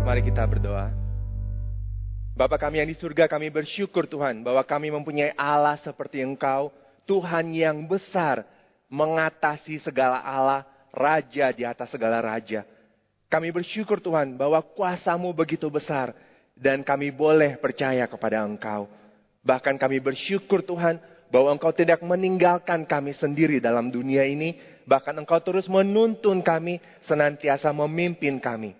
Mari kita berdoa. Bapa kami yang di surga, kami bersyukur Tuhan bahwa kami mempunyai Allah seperti Engkau, Tuhan yang besar, mengatasi segala Allah, Raja di atas segala Raja. Kami bersyukur Tuhan bahwa kuasamu begitu besar, dan kami boleh percaya kepada Engkau. Bahkan kami bersyukur Tuhan bahwa Engkau tidak meninggalkan kami sendiri dalam dunia ini, bahkan Engkau terus menuntun kami, senantiasa memimpin kami.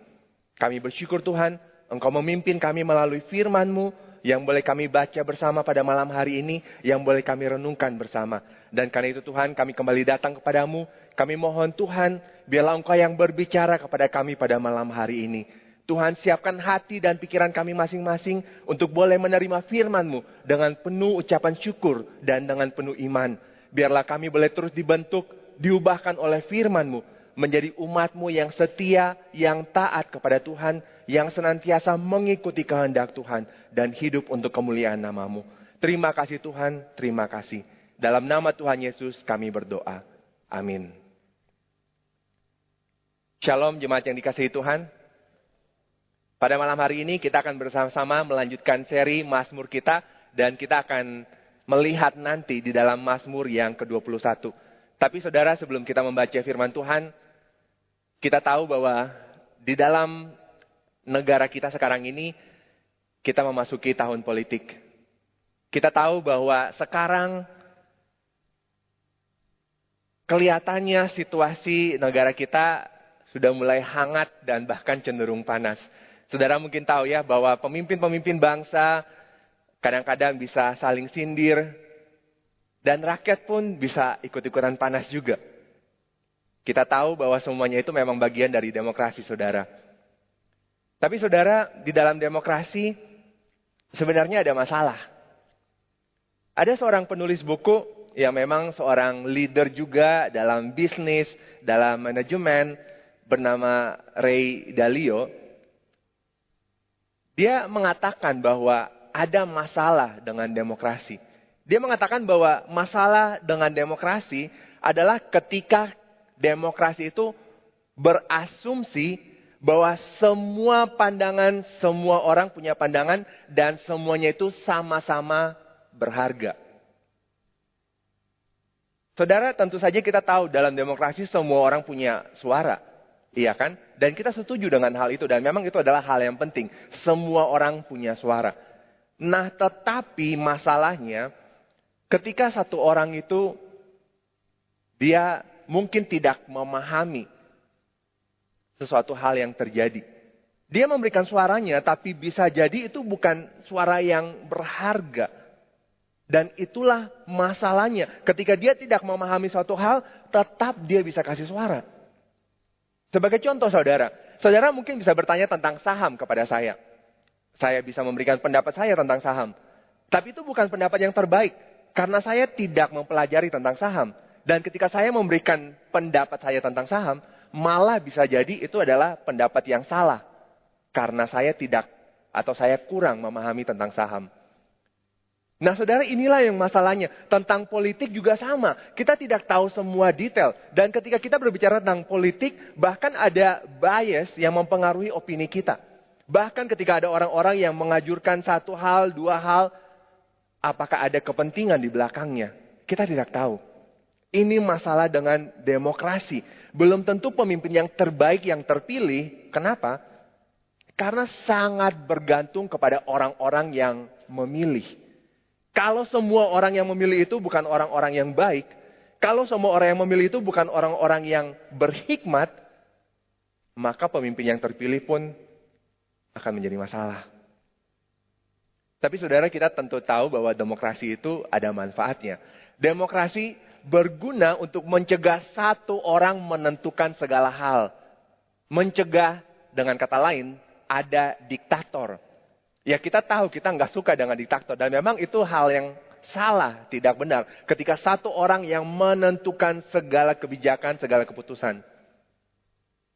Kami bersyukur Tuhan, Engkau memimpin kami melalui firman-Mu yang boleh kami baca bersama pada malam hari ini, yang boleh kami renungkan bersama. Dan karena itu Tuhan, kami kembali datang kepadamu. Kami mohon Tuhan, biarlah Engkau yang berbicara kepada kami pada malam hari ini. Tuhan siapkan hati dan pikiran kami masing-masing untuk boleh menerima firman-Mu dengan penuh ucapan syukur dan dengan penuh iman. Biarlah kami boleh terus dibentuk, diubahkan oleh firman-Mu menjadi umatmu yang setia, yang taat kepada Tuhan, yang senantiasa mengikuti kehendak Tuhan, dan hidup untuk kemuliaan namamu. Terima kasih Tuhan, terima kasih. Dalam nama Tuhan Yesus kami berdoa. Amin. Shalom jemaat yang dikasihi Tuhan. Pada malam hari ini kita akan bersama-sama melanjutkan seri Mazmur kita dan kita akan melihat nanti di dalam Mazmur yang ke-21. Tapi saudara sebelum kita membaca firman Tuhan, kita tahu bahwa di dalam negara kita sekarang ini, kita memasuki tahun politik. Kita tahu bahwa sekarang kelihatannya situasi negara kita sudah mulai hangat dan bahkan cenderung panas. Saudara mungkin tahu ya bahwa pemimpin-pemimpin bangsa kadang-kadang bisa saling sindir dan rakyat pun bisa ikut-ikutan panas juga. Kita tahu bahwa semuanya itu memang bagian dari demokrasi, saudara. Tapi saudara, di dalam demokrasi sebenarnya ada masalah. Ada seorang penulis buku yang memang seorang leader juga dalam bisnis, dalam manajemen, bernama Ray Dalio. Dia mengatakan bahwa ada masalah dengan demokrasi. Dia mengatakan bahwa masalah dengan demokrasi adalah ketika demokrasi itu berasumsi bahwa semua pandangan, semua orang punya pandangan dan semuanya itu sama-sama berharga. Saudara, tentu saja kita tahu dalam demokrasi semua orang punya suara. Iya kan? Dan kita setuju dengan hal itu dan memang itu adalah hal yang penting. Semua orang punya suara. Nah, tetapi masalahnya ketika satu orang itu dia mungkin tidak memahami sesuatu hal yang terjadi. Dia memberikan suaranya, tapi bisa jadi itu bukan suara yang berharga. Dan itulah masalahnya. Ketika dia tidak memahami suatu hal, tetap dia bisa kasih suara. Sebagai contoh saudara, saudara mungkin bisa bertanya tentang saham kepada saya. Saya bisa memberikan pendapat saya tentang saham. Tapi itu bukan pendapat yang terbaik. Karena saya tidak mempelajari tentang saham. Dan ketika saya memberikan pendapat saya tentang saham, malah bisa jadi itu adalah pendapat yang salah. Karena saya tidak atau saya kurang memahami tentang saham. Nah saudara inilah yang masalahnya. Tentang politik juga sama. Kita tidak tahu semua detail. Dan ketika kita berbicara tentang politik, bahkan ada bias yang mempengaruhi opini kita. Bahkan ketika ada orang-orang yang mengajurkan satu hal, dua hal, apakah ada kepentingan di belakangnya? Kita tidak tahu. Ini masalah dengan demokrasi. Belum tentu pemimpin yang terbaik yang terpilih. Kenapa? Karena sangat bergantung kepada orang-orang yang memilih. Kalau semua orang yang memilih itu bukan orang-orang yang baik, kalau semua orang yang memilih itu bukan orang-orang yang berhikmat, maka pemimpin yang terpilih pun akan menjadi masalah. Tapi saudara kita tentu tahu bahwa demokrasi itu ada manfaatnya. Demokrasi berguna untuk mencegah satu orang menentukan segala hal. Mencegah, dengan kata lain, ada diktator. Ya kita tahu kita nggak suka dengan diktator. Dan memang itu hal yang salah, tidak benar. Ketika satu orang yang menentukan segala kebijakan, segala keputusan.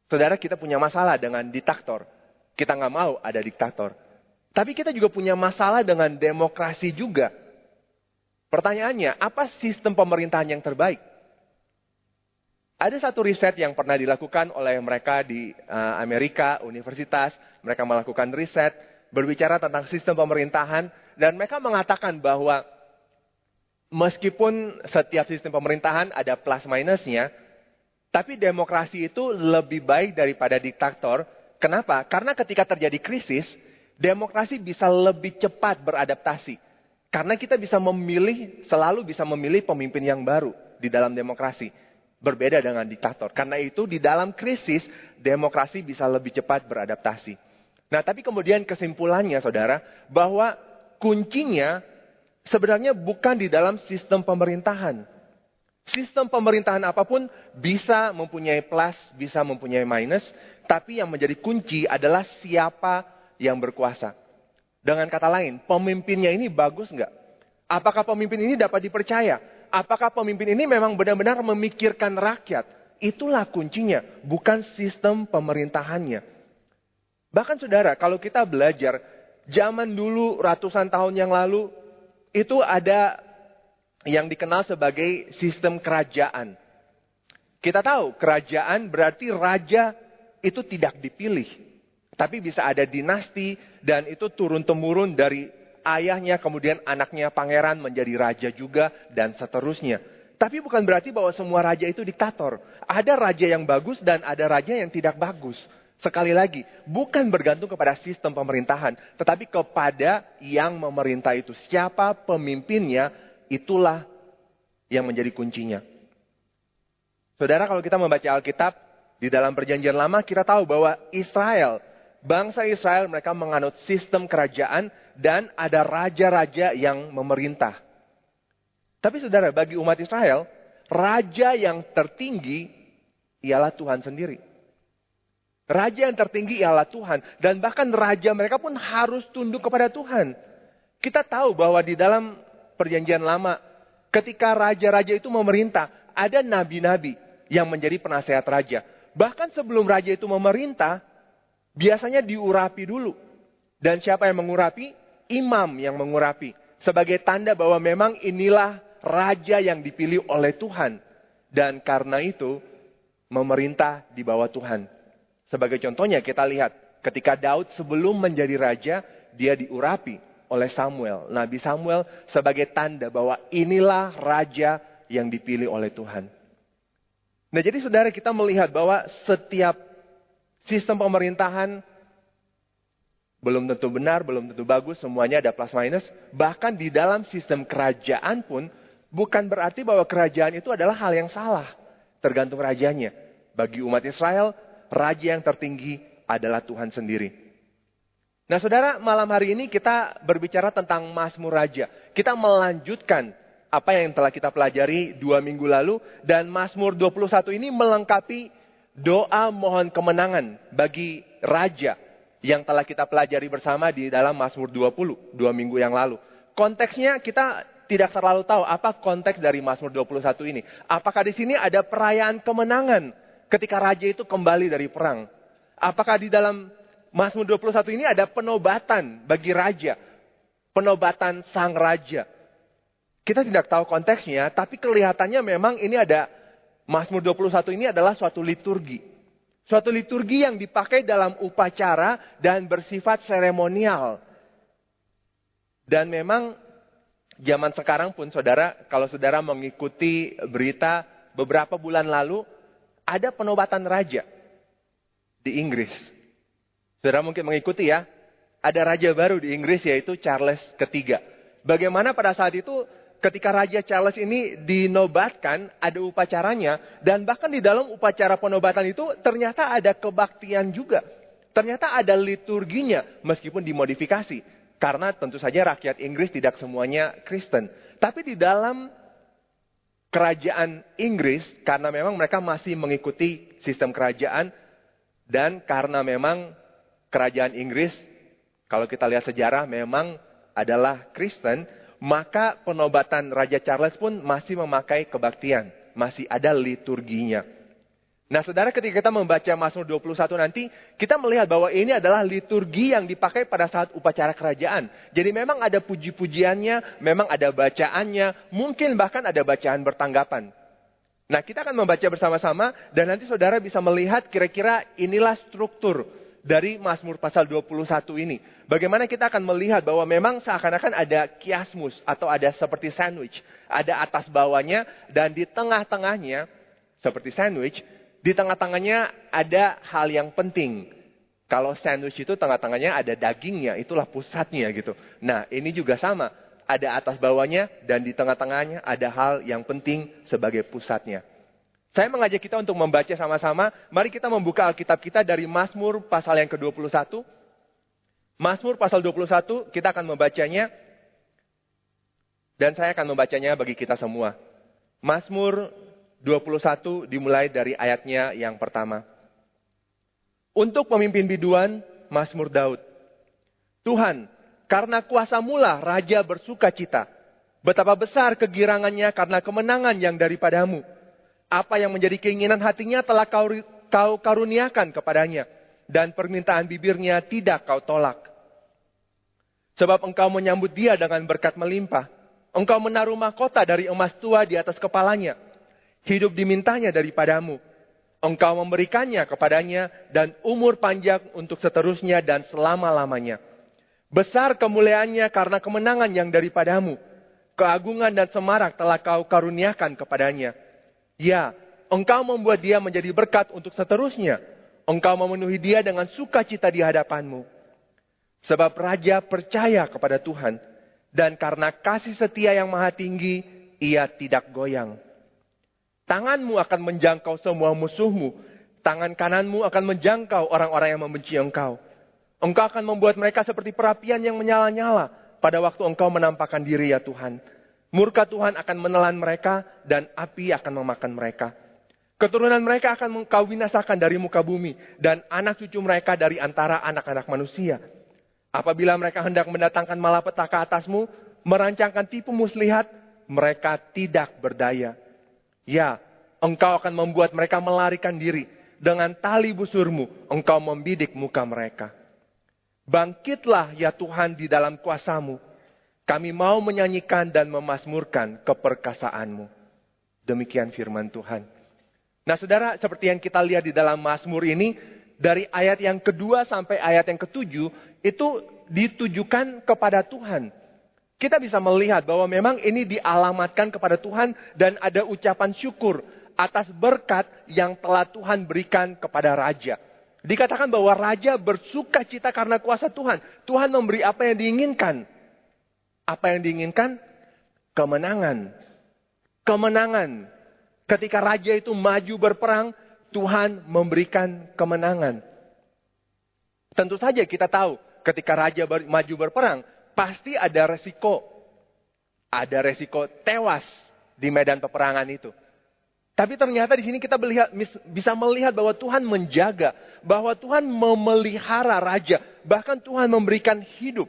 Saudara kita punya masalah dengan diktator. Kita nggak mau ada diktator. Tapi kita juga punya masalah dengan demokrasi juga. Pertanyaannya, apa sistem pemerintahan yang terbaik? Ada satu riset yang pernah dilakukan oleh mereka di uh, Amerika, universitas. Mereka melakukan riset berbicara tentang sistem pemerintahan. Dan mereka mengatakan bahwa meskipun setiap sistem pemerintahan ada plus minusnya, tapi demokrasi itu lebih baik daripada diktator. Kenapa? Karena ketika terjadi krisis, demokrasi bisa lebih cepat beradaptasi. Karena kita bisa memilih, selalu bisa memilih pemimpin yang baru di dalam demokrasi. Berbeda dengan diktator. Karena itu di dalam krisis, demokrasi bisa lebih cepat beradaptasi. Nah tapi kemudian kesimpulannya saudara, bahwa kuncinya sebenarnya bukan di dalam sistem pemerintahan. Sistem pemerintahan apa pun bisa mempunyai plus, bisa mempunyai minus, tapi yang menjadi kunci adalah siapa yang berkuasa. Dengan kata lain, pemimpinnya ini bagus nggak? Apakah pemimpin ini dapat dipercaya? Apakah pemimpin ini memang benar-benar memikirkan rakyat? Itulah kuncinya, bukan sistem pemerintahannya. Bahkan saudara, kalau kita belajar, zaman dulu ratusan tahun yang lalu, itu ada yang dikenal sebagai sistem kerajaan. Kita tahu kerajaan berarti raja itu tidak dipilih. Tapi bisa ada dinasti dan itu turun-temurun dari ayahnya, kemudian anaknya pangeran menjadi raja juga dan seterusnya. Tapi bukan berarti bahwa semua raja itu diktator. Ada raja yang bagus dan ada raja yang tidak bagus. Sekali lagi, bukan bergantung kepada sistem pemerintahan, tetapi kepada yang memerintah itu. Siapa pemimpinnya, itulah yang menjadi kuncinya. Saudara, kalau kita membaca Alkitab, di dalam perjanjian lama kita tahu bahwa Israel bangsa Israel mereka menganut sistem kerajaan dan ada raja-raja yang memerintah. Tapi saudara, bagi umat Israel, raja yang tertinggi ialah Tuhan sendiri. Raja yang tertinggi ialah Tuhan. Dan bahkan raja mereka pun harus tunduk kepada Tuhan. Kita tahu bahwa di dalam perjanjian lama, ketika raja-raja itu memerintah, ada nabi-nabi yang menjadi penasehat raja. Bahkan sebelum raja itu memerintah, biasanya diurapi dulu. Dan siapa yang mengurapi? Imam yang mengurapi. Sebagai tanda bahwa memang inilah raja yang dipilih oleh Tuhan. Dan karena itu memerintah di bawah Tuhan. Sebagai contohnya kita lihat ketika Daud sebelum menjadi raja, dia diurapi oleh Samuel. Nabi Samuel sebagai tanda bahwa inilah raja yang dipilih oleh Tuhan. Nah jadi saudara kita melihat bahwa setiap Sistem pemerintahan belum tentu benar, belum tentu bagus, semuanya ada plus minus. Bahkan di dalam sistem kerajaan pun bukan berarti bahwa kerajaan itu adalah hal yang salah. Tergantung rajanya. Bagi umat Israel, raja yang tertinggi adalah Tuhan sendiri. Nah saudara, malam hari ini kita berbicara tentang Mazmur Raja. Kita melanjutkan apa yang telah kita pelajari dua minggu lalu. Dan Mazmur 21 ini melengkapi doa mohon kemenangan bagi raja yang telah kita pelajari bersama di dalam Mazmur 20 dua minggu yang lalu. Konteksnya kita tidak terlalu tahu apa konteks dari Mazmur 21 ini. Apakah di sini ada perayaan kemenangan ketika raja itu kembali dari perang? Apakah di dalam Mazmur 21 ini ada penobatan bagi raja? Penobatan sang raja. Kita tidak tahu konteksnya, tapi kelihatannya memang ini ada Mazmur 21 ini adalah suatu liturgi. Suatu liturgi yang dipakai dalam upacara dan bersifat seremonial. Dan memang zaman sekarang pun saudara, kalau saudara mengikuti berita beberapa bulan lalu, ada penobatan raja di Inggris. Saudara mungkin mengikuti ya, ada raja baru di Inggris yaitu Charles ketiga. Bagaimana pada saat itu ketika Raja Charles ini dinobatkan, ada upacaranya, dan bahkan di dalam upacara penobatan itu ternyata ada kebaktian juga. Ternyata ada liturginya, meskipun dimodifikasi. Karena tentu saja rakyat Inggris tidak semuanya Kristen. Tapi di dalam kerajaan Inggris, karena memang mereka masih mengikuti sistem kerajaan, dan karena memang kerajaan Inggris, kalau kita lihat sejarah, memang adalah Kristen, maka penobatan Raja Charles pun masih memakai kebaktian. Masih ada liturginya. Nah saudara ketika kita membaca Mazmur 21 nanti, kita melihat bahwa ini adalah liturgi yang dipakai pada saat upacara kerajaan. Jadi memang ada puji-pujiannya, memang ada bacaannya, mungkin bahkan ada bacaan bertanggapan. Nah, kita akan membaca bersama-sama dan nanti saudara bisa melihat kira-kira inilah struktur dari Mazmur pasal 21 ini. Bagaimana kita akan melihat bahwa memang seakan-akan ada kiasmus atau ada seperti sandwich. Ada atas bawahnya dan di tengah-tengahnya seperti sandwich, di tengah-tengahnya ada hal yang penting. Kalau sandwich itu tengah-tengahnya ada dagingnya, itulah pusatnya gitu. Nah, ini juga sama ada atas bawahnya, dan di tengah-tengahnya ada hal yang penting sebagai pusatnya. Saya mengajak kita untuk membaca sama-sama. Mari kita membuka Alkitab kita dari Mazmur pasal yang ke-21. Mazmur pasal 21, kita akan membacanya. Dan saya akan membacanya bagi kita semua. Mazmur 21 dimulai dari ayatnya yang pertama. Untuk pemimpin biduan, Mazmur Daud. Tuhan, karena kuasa mula raja bersuka cita. Betapa besar kegirangannya karena kemenangan yang daripadamu. Apa yang menjadi keinginan hatinya telah kau, kau karuniakan kepadanya. Dan permintaan bibirnya tidak kau tolak. Sebab engkau menyambut dia dengan berkat melimpah. Engkau menaruh mahkota dari emas tua di atas kepalanya. Hidup dimintanya daripadamu. Engkau memberikannya kepadanya dan umur panjang untuk seterusnya dan selama-lamanya Besar kemuliaannya karena kemenangan yang daripadamu. Keagungan dan semarak telah kau karuniakan kepadanya. Ya, engkau membuat dia menjadi berkat untuk seterusnya. Engkau memenuhi dia dengan sukacita di hadapanmu. Sebab raja percaya kepada Tuhan. Dan karena kasih setia yang maha tinggi, ia tidak goyang. Tanganmu akan menjangkau semua musuhmu. Tangan kananmu akan menjangkau orang-orang yang membenci engkau. Engkau akan membuat mereka seperti perapian yang menyala-nyala pada waktu engkau menampakkan diri ya Tuhan. Murka Tuhan akan menelan mereka dan api akan memakan mereka. Keturunan mereka akan engkau binasakan dari muka bumi dan anak cucu mereka dari antara anak-anak manusia. Apabila mereka hendak mendatangkan malapetaka atasmu, merancangkan tipu muslihat, mereka tidak berdaya. Ya, engkau akan membuat mereka melarikan diri. Dengan tali busurmu, engkau membidik muka mereka. Bangkitlah ya Tuhan di dalam kuasamu. Kami mau menyanyikan dan memasmurkan keperkasaanmu. Demikian firman Tuhan. Nah saudara, seperti yang kita lihat di dalam Mazmur ini, dari ayat yang kedua sampai ayat yang ketujuh, itu ditujukan kepada Tuhan. Kita bisa melihat bahwa memang ini dialamatkan kepada Tuhan dan ada ucapan syukur atas berkat yang telah Tuhan berikan kepada Raja. Dikatakan bahwa raja bersuka cita karena kuasa Tuhan. Tuhan memberi apa yang diinginkan. Apa yang diinginkan? Kemenangan. Kemenangan. Ketika raja itu maju berperang, Tuhan memberikan kemenangan. Tentu saja kita tahu ketika raja maju berperang, pasti ada resiko. Ada resiko tewas di medan peperangan itu. Tapi ternyata di sini kita melihat, bisa melihat bahwa Tuhan menjaga, bahwa Tuhan memelihara raja, bahkan Tuhan memberikan hidup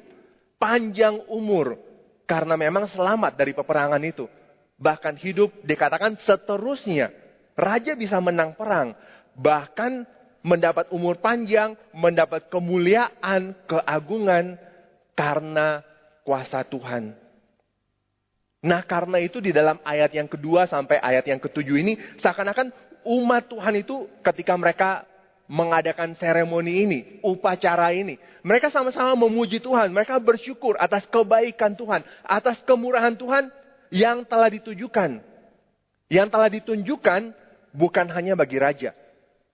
panjang umur karena memang selamat dari peperangan itu. Bahkan hidup dikatakan seterusnya. Raja bisa menang perang, bahkan mendapat umur panjang, mendapat kemuliaan, keagungan karena kuasa Tuhan. Nah karena itu di dalam ayat yang kedua sampai ayat yang ketujuh ini seakan-akan umat Tuhan itu ketika mereka mengadakan seremoni ini, upacara ini. Mereka sama-sama memuji Tuhan, mereka bersyukur atas kebaikan Tuhan, atas kemurahan Tuhan yang telah ditujukan. Yang telah ditunjukkan bukan hanya bagi raja,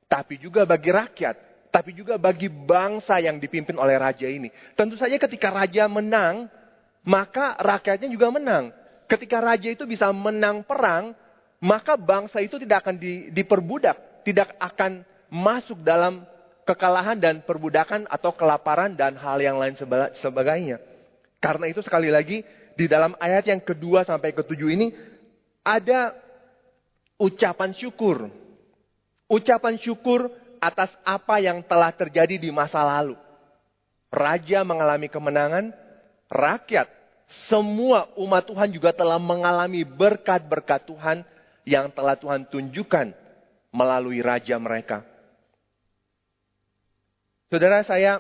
tapi juga bagi rakyat, tapi juga bagi bangsa yang dipimpin oleh raja ini. Tentu saja ketika raja menang, maka rakyatnya juga menang. Ketika raja itu bisa menang perang, maka bangsa itu tidak akan di, diperbudak, tidak akan masuk dalam kekalahan dan perbudakan atau kelaparan dan hal yang lain sebagainya. Karena itu sekali lagi di dalam ayat yang kedua sampai ketujuh ini ada ucapan syukur. Ucapan syukur atas apa yang telah terjadi di masa lalu. Raja mengalami kemenangan, rakyat semua umat Tuhan juga telah mengalami berkat-berkat Tuhan yang telah Tuhan tunjukkan melalui raja mereka. Saudara saya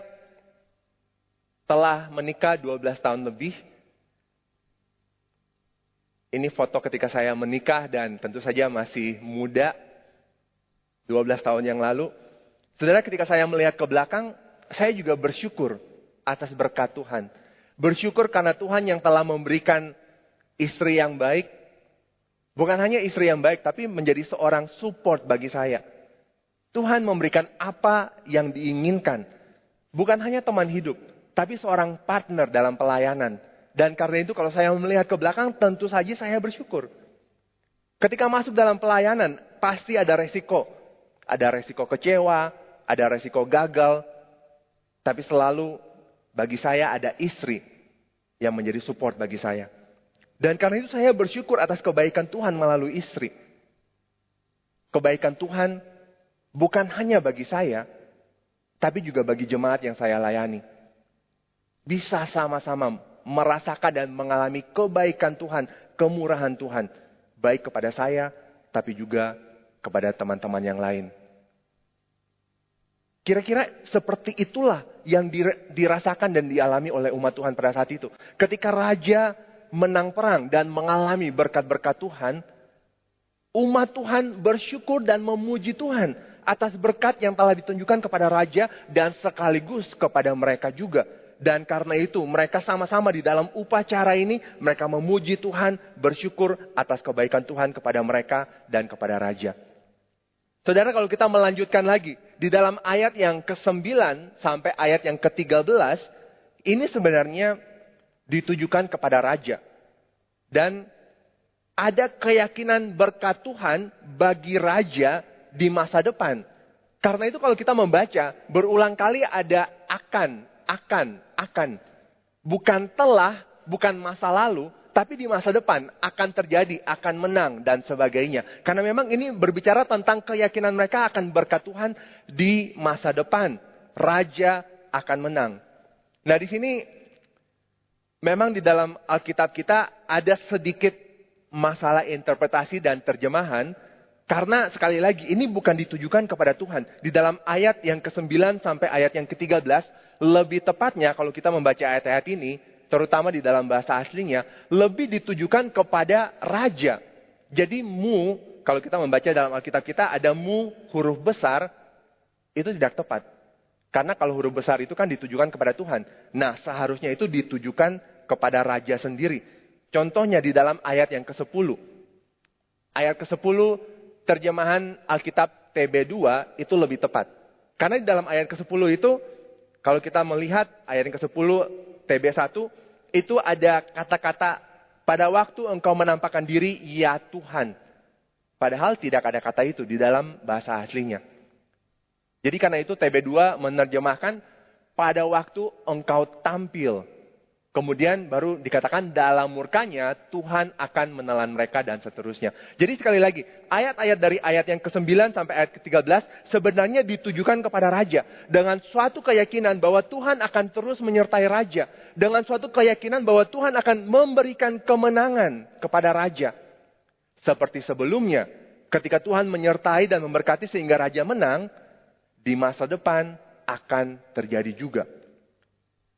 telah menikah 12 tahun lebih. Ini foto ketika saya menikah dan tentu saja masih muda. 12 tahun yang lalu. Saudara ketika saya melihat ke belakang, saya juga bersyukur atas berkat Tuhan. Bersyukur karena Tuhan yang telah memberikan istri yang baik. Bukan hanya istri yang baik, tapi menjadi seorang support bagi saya. Tuhan memberikan apa yang diinginkan. Bukan hanya teman hidup, tapi seorang partner dalam pelayanan dan karena itu kalau saya melihat ke belakang tentu saja saya bersyukur. Ketika masuk dalam pelayanan pasti ada resiko. Ada resiko kecewa, ada resiko gagal. Tapi selalu bagi saya ada istri yang menjadi support bagi saya. Dan karena itu saya bersyukur atas kebaikan Tuhan melalui istri. Kebaikan Tuhan bukan hanya bagi saya, tapi juga bagi jemaat yang saya layani. Bisa sama-sama merasakan dan mengalami kebaikan Tuhan, kemurahan Tuhan. Baik kepada saya, tapi juga kepada teman-teman yang lain. Kira-kira seperti itulah yang dirasakan dan dialami oleh umat Tuhan pada saat itu. Ketika raja menang perang dan mengalami berkat-berkat Tuhan, umat Tuhan bersyukur dan memuji Tuhan atas berkat yang telah ditunjukkan kepada raja dan sekaligus kepada mereka juga. Dan karena itu mereka sama-sama di dalam upacara ini mereka memuji Tuhan, bersyukur atas kebaikan Tuhan kepada mereka dan kepada raja. Saudara kalau kita melanjutkan lagi di dalam ayat yang ke-9 sampai ayat yang ke-13 ini sebenarnya ditujukan kepada raja. Dan ada keyakinan berkat Tuhan bagi raja di masa depan. Karena itu kalau kita membaca berulang kali ada akan, akan, akan. Bukan telah, bukan masa lalu, tapi di masa depan akan terjadi, akan menang dan sebagainya. Karena memang ini berbicara tentang keyakinan mereka akan berkat Tuhan di masa depan. Raja akan menang. Nah di sini memang di dalam Alkitab kita ada sedikit masalah interpretasi dan terjemahan. Karena sekali lagi ini bukan ditujukan kepada Tuhan. Di dalam ayat yang ke-9 sampai ayat yang ke-13 lebih tepatnya kalau kita membaca ayat-ayat ini, terutama di dalam bahasa aslinya, lebih ditujukan kepada raja. Jadi mu, kalau kita membaca dalam Alkitab kita ada mu huruf besar, itu tidak tepat. Karena kalau huruf besar itu kan ditujukan kepada Tuhan. Nah seharusnya itu ditujukan kepada raja sendiri. Contohnya di dalam ayat yang ke-10. Ayat ke-10 terjemahan Alkitab TB2 itu lebih tepat. Karena di dalam ayat ke-10 itu kalau kita melihat ayat yang ke-10 TB1 itu ada kata-kata pada waktu engkau menampakkan diri ya Tuhan. Padahal tidak ada kata itu di dalam bahasa aslinya. Jadi karena itu TB2 menerjemahkan pada waktu engkau tampil Kemudian baru dikatakan dalam murkanya Tuhan akan menelan mereka dan seterusnya. Jadi sekali lagi, ayat-ayat dari ayat yang ke-9 sampai ayat ke-13 sebenarnya ditujukan kepada raja. Dengan suatu keyakinan bahwa Tuhan akan terus menyertai raja. Dengan suatu keyakinan bahwa Tuhan akan memberikan kemenangan kepada raja. Seperti sebelumnya, ketika Tuhan menyertai dan memberkati sehingga raja menang, di masa depan akan terjadi juga.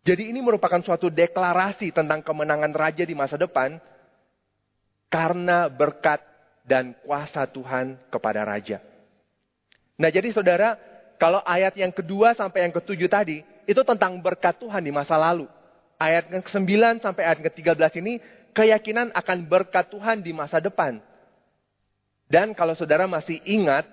Jadi ini merupakan suatu deklarasi tentang kemenangan raja di masa depan karena berkat dan kuasa Tuhan kepada raja. Nah jadi saudara, kalau ayat yang kedua sampai yang ketujuh tadi, itu tentang berkat Tuhan di masa lalu. Ayat yang ke-9 sampai ayat ke-13 ini, keyakinan akan berkat Tuhan di masa depan. Dan kalau saudara masih ingat,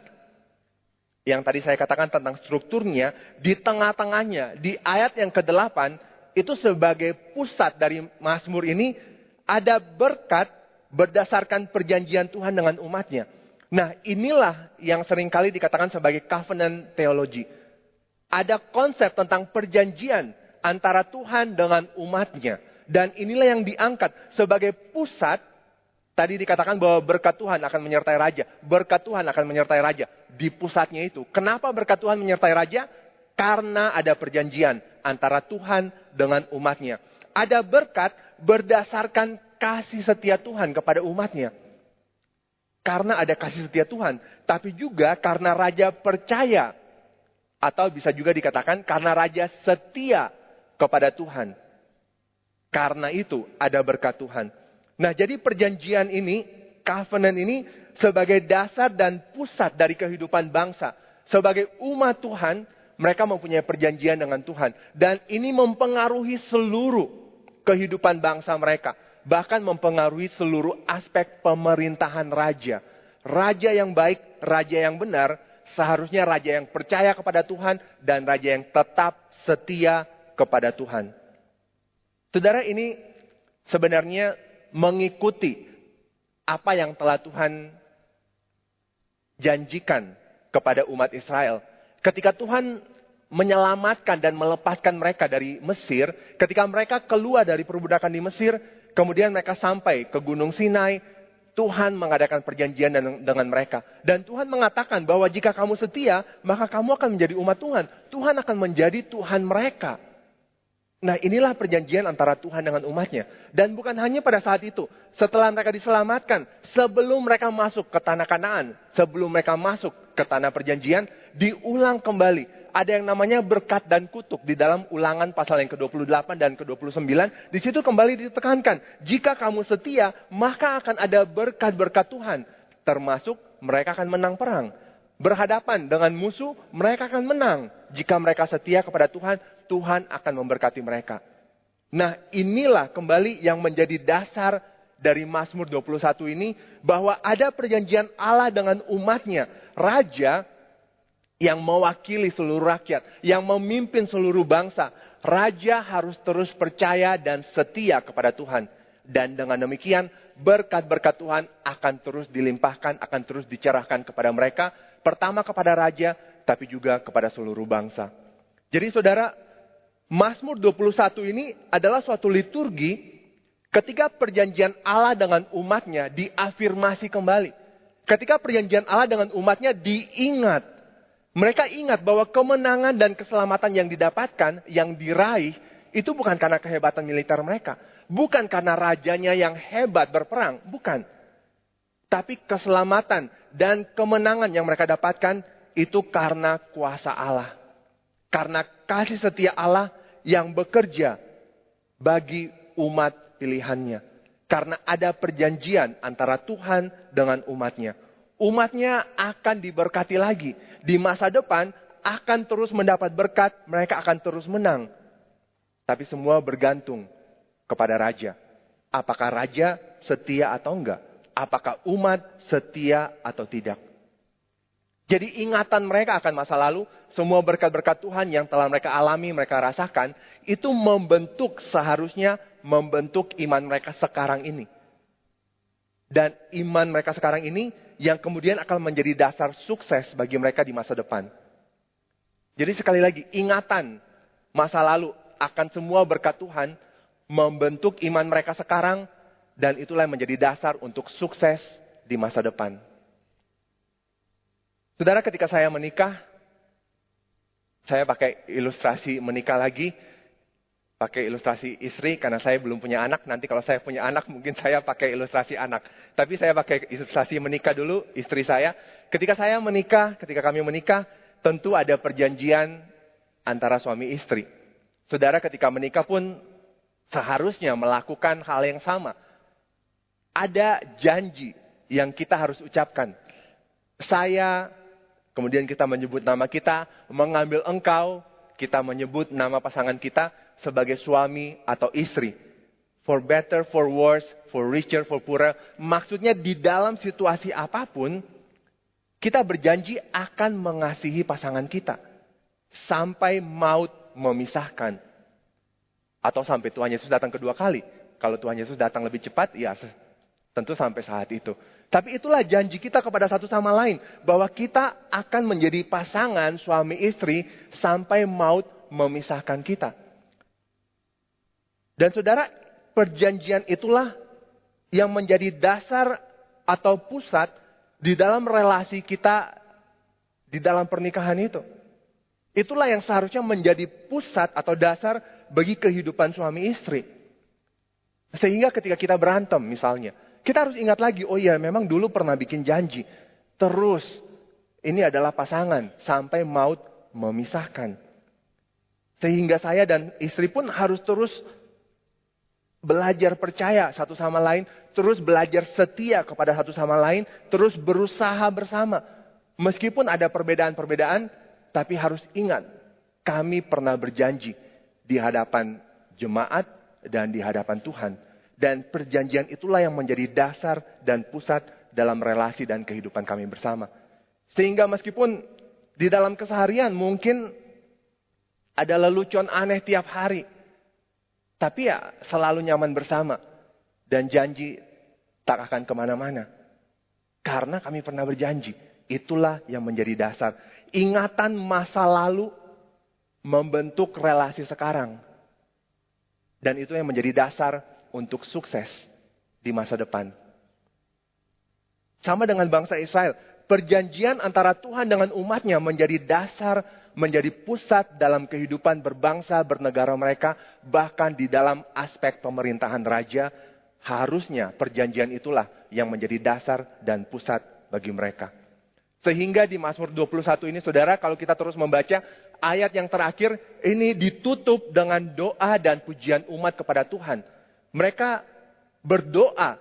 yang tadi saya katakan tentang strukturnya, di tengah-tengahnya, di ayat yang ke-8, itu sebagai pusat dari Mazmur ini, ada berkat berdasarkan perjanjian Tuhan dengan umatnya. Nah inilah yang sering kali dikatakan sebagai covenant theology. Ada konsep tentang perjanjian antara Tuhan dengan umatnya. Dan inilah yang diangkat sebagai pusat Tadi dikatakan bahwa berkat Tuhan akan menyertai raja. Berkat Tuhan akan menyertai raja. Di pusatnya itu. Kenapa berkat Tuhan menyertai raja? Karena ada perjanjian antara Tuhan dengan umatnya. Ada berkat berdasarkan kasih setia Tuhan kepada umatnya. Karena ada kasih setia Tuhan. Tapi juga karena raja percaya. Atau bisa juga dikatakan karena raja setia kepada Tuhan. Karena itu ada berkat Tuhan. Nah, jadi perjanjian ini, covenant ini sebagai dasar dan pusat dari kehidupan bangsa. Sebagai umat Tuhan, mereka mempunyai perjanjian dengan Tuhan. Dan ini mempengaruhi seluruh kehidupan bangsa mereka. Bahkan mempengaruhi seluruh aspek pemerintahan raja. Raja yang baik, raja yang benar, seharusnya raja yang percaya kepada Tuhan dan raja yang tetap setia kepada Tuhan. Saudara ini sebenarnya mengikuti apa yang telah Tuhan janjikan kepada umat Israel. Ketika Tuhan menyelamatkan dan melepaskan mereka dari Mesir, ketika mereka keluar dari perbudakan di Mesir, kemudian mereka sampai ke Gunung Sinai, Tuhan mengadakan perjanjian dengan mereka. Dan Tuhan mengatakan bahwa jika kamu setia, maka kamu akan menjadi umat Tuhan. Tuhan akan menjadi Tuhan mereka. Nah inilah perjanjian antara Tuhan dengan umatnya. Dan bukan hanya pada saat itu. Setelah mereka diselamatkan. Sebelum mereka masuk ke tanah kanaan. Sebelum mereka masuk ke tanah perjanjian. Diulang kembali. Ada yang namanya berkat dan kutuk. Di dalam ulangan pasal yang ke-28 dan ke-29. Di situ kembali ditekankan. Jika kamu setia. Maka akan ada berkat-berkat Tuhan. Termasuk mereka akan menang perang berhadapan dengan musuh, mereka akan menang. Jika mereka setia kepada Tuhan, Tuhan akan memberkati mereka. Nah inilah kembali yang menjadi dasar dari Mazmur 21 ini. Bahwa ada perjanjian Allah dengan umatnya. Raja yang mewakili seluruh rakyat. Yang memimpin seluruh bangsa. Raja harus terus percaya dan setia kepada Tuhan. Dan dengan demikian berkat-berkat Tuhan akan terus dilimpahkan, akan terus dicerahkan kepada mereka Pertama kepada raja, tapi juga kepada seluruh bangsa. Jadi saudara, Mazmur 21 ini adalah suatu liturgi ketika perjanjian Allah dengan umatnya diafirmasi kembali. Ketika perjanjian Allah dengan umatnya diingat. Mereka ingat bahwa kemenangan dan keselamatan yang didapatkan, yang diraih, itu bukan karena kehebatan militer mereka. Bukan karena rajanya yang hebat berperang. Bukan. Tapi keselamatan dan kemenangan yang mereka dapatkan itu karena kuasa Allah. Karena kasih setia Allah yang bekerja bagi umat pilihannya. Karena ada perjanjian antara Tuhan dengan umatnya. Umatnya akan diberkati lagi. Di masa depan akan terus mendapat berkat, mereka akan terus menang. Tapi semua bergantung kepada raja. Apakah raja setia atau enggak? apakah umat setia atau tidak. Jadi ingatan mereka akan masa lalu, semua berkat-berkat Tuhan yang telah mereka alami, mereka rasakan, itu membentuk seharusnya membentuk iman mereka sekarang ini. Dan iman mereka sekarang ini yang kemudian akan menjadi dasar sukses bagi mereka di masa depan. Jadi sekali lagi, ingatan masa lalu akan semua berkat Tuhan membentuk iman mereka sekarang dan itulah yang menjadi dasar untuk sukses di masa depan. Saudara, ketika saya menikah, saya pakai ilustrasi menikah lagi, pakai ilustrasi istri karena saya belum punya anak. Nanti kalau saya punya anak mungkin saya pakai ilustrasi anak. Tapi saya pakai ilustrasi menikah dulu istri saya. Ketika saya menikah, ketika kami menikah, tentu ada perjanjian antara suami istri. Saudara ketika menikah pun seharusnya melakukan hal yang sama ada janji yang kita harus ucapkan. Saya, kemudian kita menyebut nama kita, mengambil engkau, kita menyebut nama pasangan kita sebagai suami atau istri. For better, for worse, for richer, for poorer. Maksudnya di dalam situasi apa pun, kita berjanji akan mengasihi pasangan kita. Sampai maut memisahkan. Atau sampai Tuhan Yesus datang kedua kali. Kalau Tuhan Yesus datang lebih cepat, ya Tentu sampai saat itu. Tapi itulah janji kita kepada satu sama lain. Bahwa kita akan menjadi pasangan suami istri sampai maut memisahkan kita. Dan saudara, perjanjian itulah yang menjadi dasar atau pusat di dalam relasi kita di dalam pernikahan itu. Itulah yang seharusnya menjadi pusat atau dasar bagi kehidupan suami istri. Sehingga ketika kita berantem misalnya, kita harus ingat lagi, oh iya memang dulu pernah bikin janji. Terus, ini adalah pasangan sampai maut memisahkan. Sehingga saya dan istri pun harus terus belajar percaya satu sama lain, terus belajar setia kepada satu sama lain, terus berusaha bersama. Meskipun ada perbedaan-perbedaan, tapi harus ingat, kami pernah berjanji di hadapan jemaat dan di hadapan Tuhan. Dan perjanjian itulah yang menjadi dasar dan pusat dalam relasi dan kehidupan kami bersama. Sehingga meskipun di dalam keseharian mungkin ada lelucon aneh tiap hari. Tapi ya selalu nyaman bersama. Dan janji tak akan ke mana-mana. Karena kami pernah berjanji. Itulah yang menjadi dasar. Ingatan masa lalu membentuk relasi sekarang. Dan itu yang menjadi dasar untuk sukses di masa depan. Sama dengan bangsa Israel. Perjanjian antara Tuhan dengan umatnya menjadi dasar menjadi pusat dalam kehidupan berbangsa, bernegara mereka, bahkan di dalam aspek pemerintahan raja, harusnya perjanjian itulah yang menjadi dasar dan pusat bagi mereka. Sehingga di Mazmur 21 ini saudara kalau kita terus membaca ayat yang terakhir ini ditutup dengan doa dan pujian umat kepada Tuhan. Mereka berdoa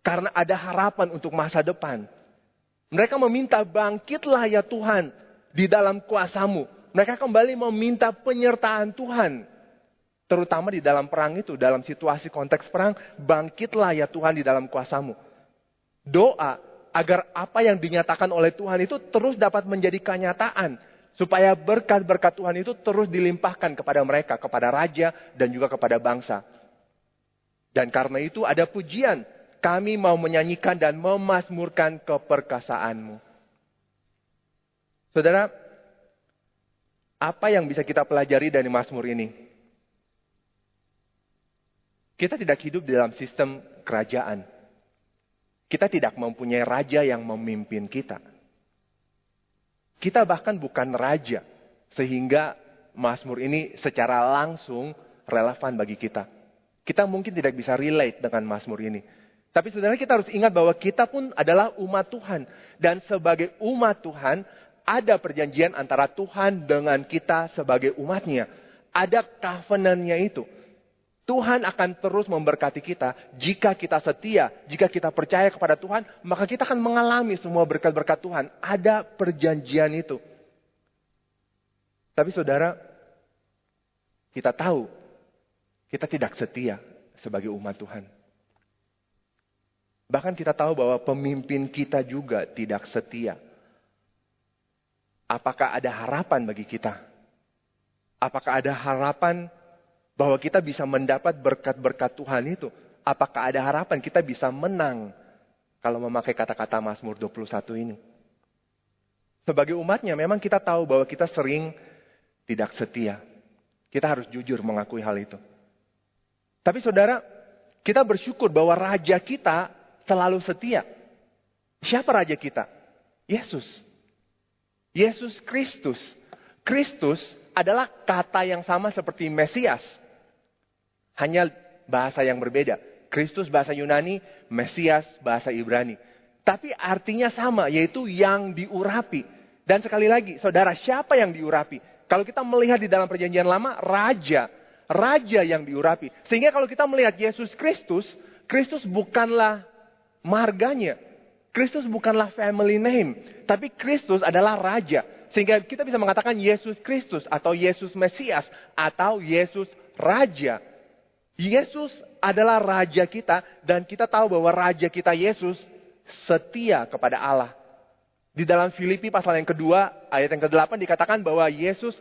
karena ada harapan untuk masa depan. Mereka meminta bangkitlah ya Tuhan di dalam kuasamu. Mereka kembali meminta penyertaan Tuhan. Terutama di dalam perang itu, dalam situasi konteks perang, bangkitlah ya Tuhan di dalam kuasamu. Doa agar apa yang dinyatakan oleh Tuhan itu terus dapat menjadi kenyataan. Supaya berkat-berkat Tuhan itu terus dilimpahkan kepada mereka, kepada raja dan juga kepada bangsa. Dan karena itu ada pujian. Kami mau menyanyikan dan memasmurkan keperkasaanmu. Saudara, apa yang bisa kita pelajari dari Mazmur ini? Kita tidak hidup dalam sistem kerajaan. Kita tidak mempunyai raja yang memimpin kita. Kita bahkan bukan raja, sehingga Mazmur ini secara langsung relevan bagi kita. Kita mungkin tidak bisa relate dengan Mazmur ini. Tapi sebenarnya kita harus ingat bahwa kita pun adalah umat Tuhan. Dan sebagai umat Tuhan, ada perjanjian antara Tuhan dengan kita sebagai umatnya. Ada covenantnya itu. Tuhan akan terus memberkati kita jika kita setia, jika kita percaya kepada Tuhan, maka kita akan mengalami semua berkat-berkat Tuhan. Ada perjanjian itu. Tapi saudara, kita tahu kita tidak setia sebagai umat Tuhan. Bahkan kita tahu bahwa pemimpin kita juga tidak setia Apakah ada harapan bagi kita? Apakah ada harapan bahwa kita bisa mendapat berkat-berkat Tuhan itu? Apakah ada harapan kita bisa menang kalau memakai kata-kata Mazmur 21 ini? Sebagai umatnya memang kita tahu bahwa kita sering tidak setia. Kita harus jujur mengakui hal itu. Tapi saudara, kita bersyukur bahwa raja kita selalu setia. Siapa raja kita? Yesus. Yesus Kristus. Kristus adalah kata yang sama seperti Mesias. Hanya bahasa yang berbeda. Kristus bahasa Yunani, Mesias bahasa Ibrani. Tapi artinya sama, yaitu yang diurapi. Dan sekali lagi, saudara, siapa yang diurapi? Kalau kita melihat di dalam perjanjian lama, raja. Raja yang diurapi. Sehingga kalau kita melihat Yesus Kristus, Kristus bukanlah marganya. Kristus bukanlah family name, tapi Kristus adalah raja. Sehingga kita bisa mengatakan Yesus Kristus atau Yesus Mesias atau Yesus Raja. Yesus adalah raja kita dan kita tahu bahwa raja kita Yesus setia kepada Allah. Di dalam Filipi pasal yang kedua, ayat yang ke-8 dikatakan bahwa Yesus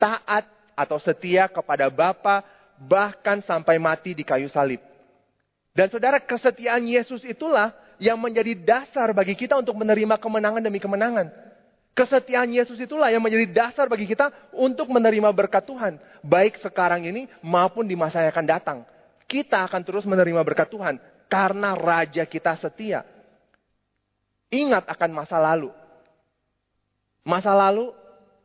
taat atau setia kepada Bapa bahkan sampai mati di kayu salib. Dan saudara, kesetiaan Yesus itulah yang menjadi dasar bagi kita untuk menerima kemenangan demi kemenangan. Kesetiaan Yesus itulah yang menjadi dasar bagi kita untuk menerima berkat Tuhan. Baik sekarang ini maupun di masa yang akan datang. Kita akan terus menerima berkat Tuhan. Karena Raja kita setia. Ingat akan masa lalu. Masa lalu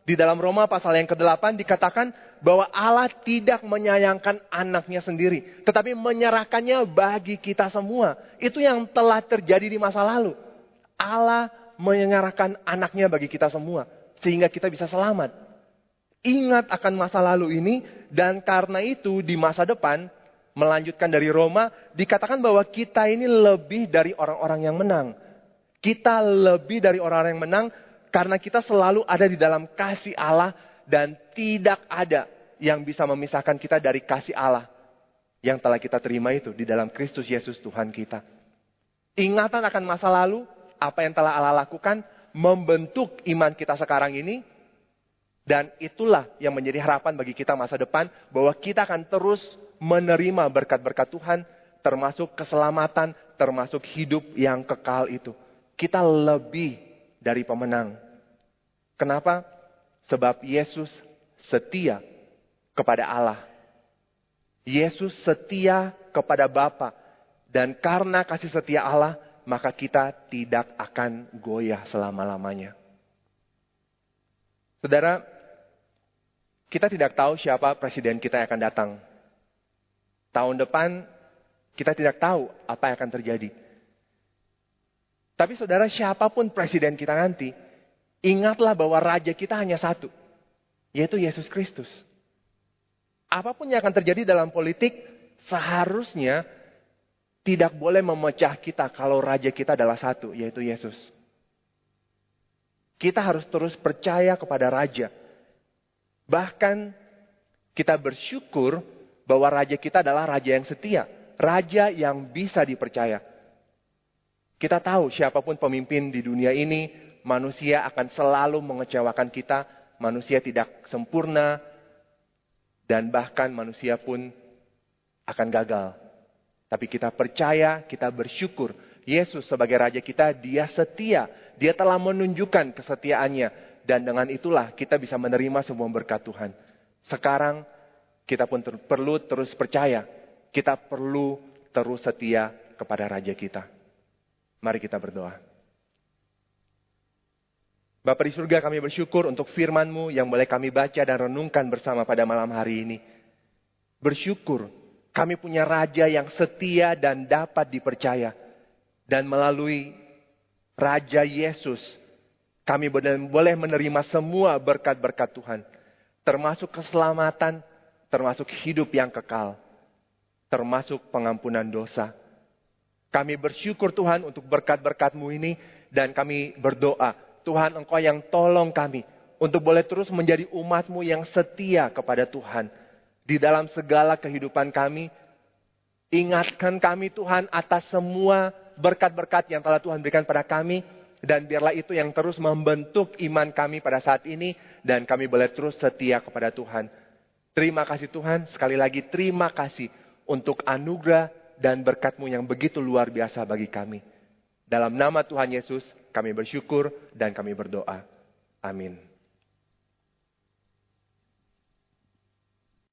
di dalam Roma pasal yang ke-8 dikatakan bahwa Allah tidak menyayangkan anaknya sendiri. Tetapi menyerahkannya bagi kita semua. Itu yang telah terjadi di masa lalu. Allah menyerahkan anaknya bagi kita semua. Sehingga kita bisa selamat. Ingat akan masa lalu ini. Dan karena itu di masa depan. melanjutkan dari Roma, dikatakan bahwa kita ini lebih dari orang-orang yang menang. Kita lebih dari orang-orang yang menang karena kita selalu ada di dalam kasih Allah dan tidak ada yang bisa memisahkan kita dari kasih Allah yang telah kita terima itu di dalam Kristus Yesus Tuhan kita. Ingatan akan masa lalu, apa yang telah Allah lakukan, membentuk iman kita sekarang ini, dan itulah yang menjadi harapan bagi kita masa depan, bahwa kita akan terus menerima berkat-berkat Tuhan, termasuk keselamatan, termasuk hidup yang kekal itu. Kita lebih dari pemenang. Kenapa? Sebab Yesus setia kepada Allah. Yesus setia kepada Bapa dan karena kasih setia Allah, maka kita tidak akan goyah selama-lamanya. Saudara, kita tidak tahu siapa presiden kita yang akan datang. Tahun depan kita tidak tahu apa yang akan terjadi. Tapi saudara, siapa pun presiden kita nanti, ingatlah bahwa raja kita hanya satu, yaitu Yesus Kristus. Apa pun yang akan terjadi dalam politik, seharusnya tidak boleh memecah kita kalau raja kita adalah satu, yaitu Yesus. Kita harus terus percaya kepada raja. Bahkan kita bersyukur bahwa raja kita adalah raja yang setia, raja yang bisa dipercaya. Kita tahu siapa pun pemimpin di dunia ini, manusia akan selalu mengecewakan kita, manusia tidak sempurna, dan bahkan manusia pun akan gagal. Tapi kita percaya, kita bersyukur. Yesus sebagai Raja kita, dia setia. Dia telah menunjukkan kesetiaannya. Dan dengan itulah kita bisa menerima semua berkat Tuhan. Sekarang kita pun ter perlu terus percaya. Kita perlu terus setia kepada Raja kita. Mari kita berdoa. Bapak di surga kami bersyukur untuk firman-Mu yang boleh kami baca dan renungkan bersama pada malam hari ini. Bersyukur kami punya raja yang setia dan dapat dipercaya. Dan melalui Raja Yesus, kami boleh menerima semua berkat-berkat Tuhan. Termasuk keselamatan, termasuk hidup yang kekal. Termasuk pengampunan dosa. Kami bersyukur Tuhan untuk berkat-berkat-Mu ini dan kami berdoa, Tuhan Engkau yang tolong kami untuk boleh terus menjadi umat-Mu yang setia kepada Tuhan di dalam segala kehidupan kami. Ingatkan kami Tuhan atas semua berkat-berkat yang telah Tuhan berikan pada kami. Dan biarlah itu yang terus membentuk iman kami pada saat ini. Dan kami boleh terus setia kepada Tuhan. Terima kasih Tuhan. Sekali lagi terima kasih untuk anugerah dan berkatmu yang begitu luar biasa bagi kami. Dalam nama Tuhan Yesus kami bersyukur dan kami berdoa. Amin.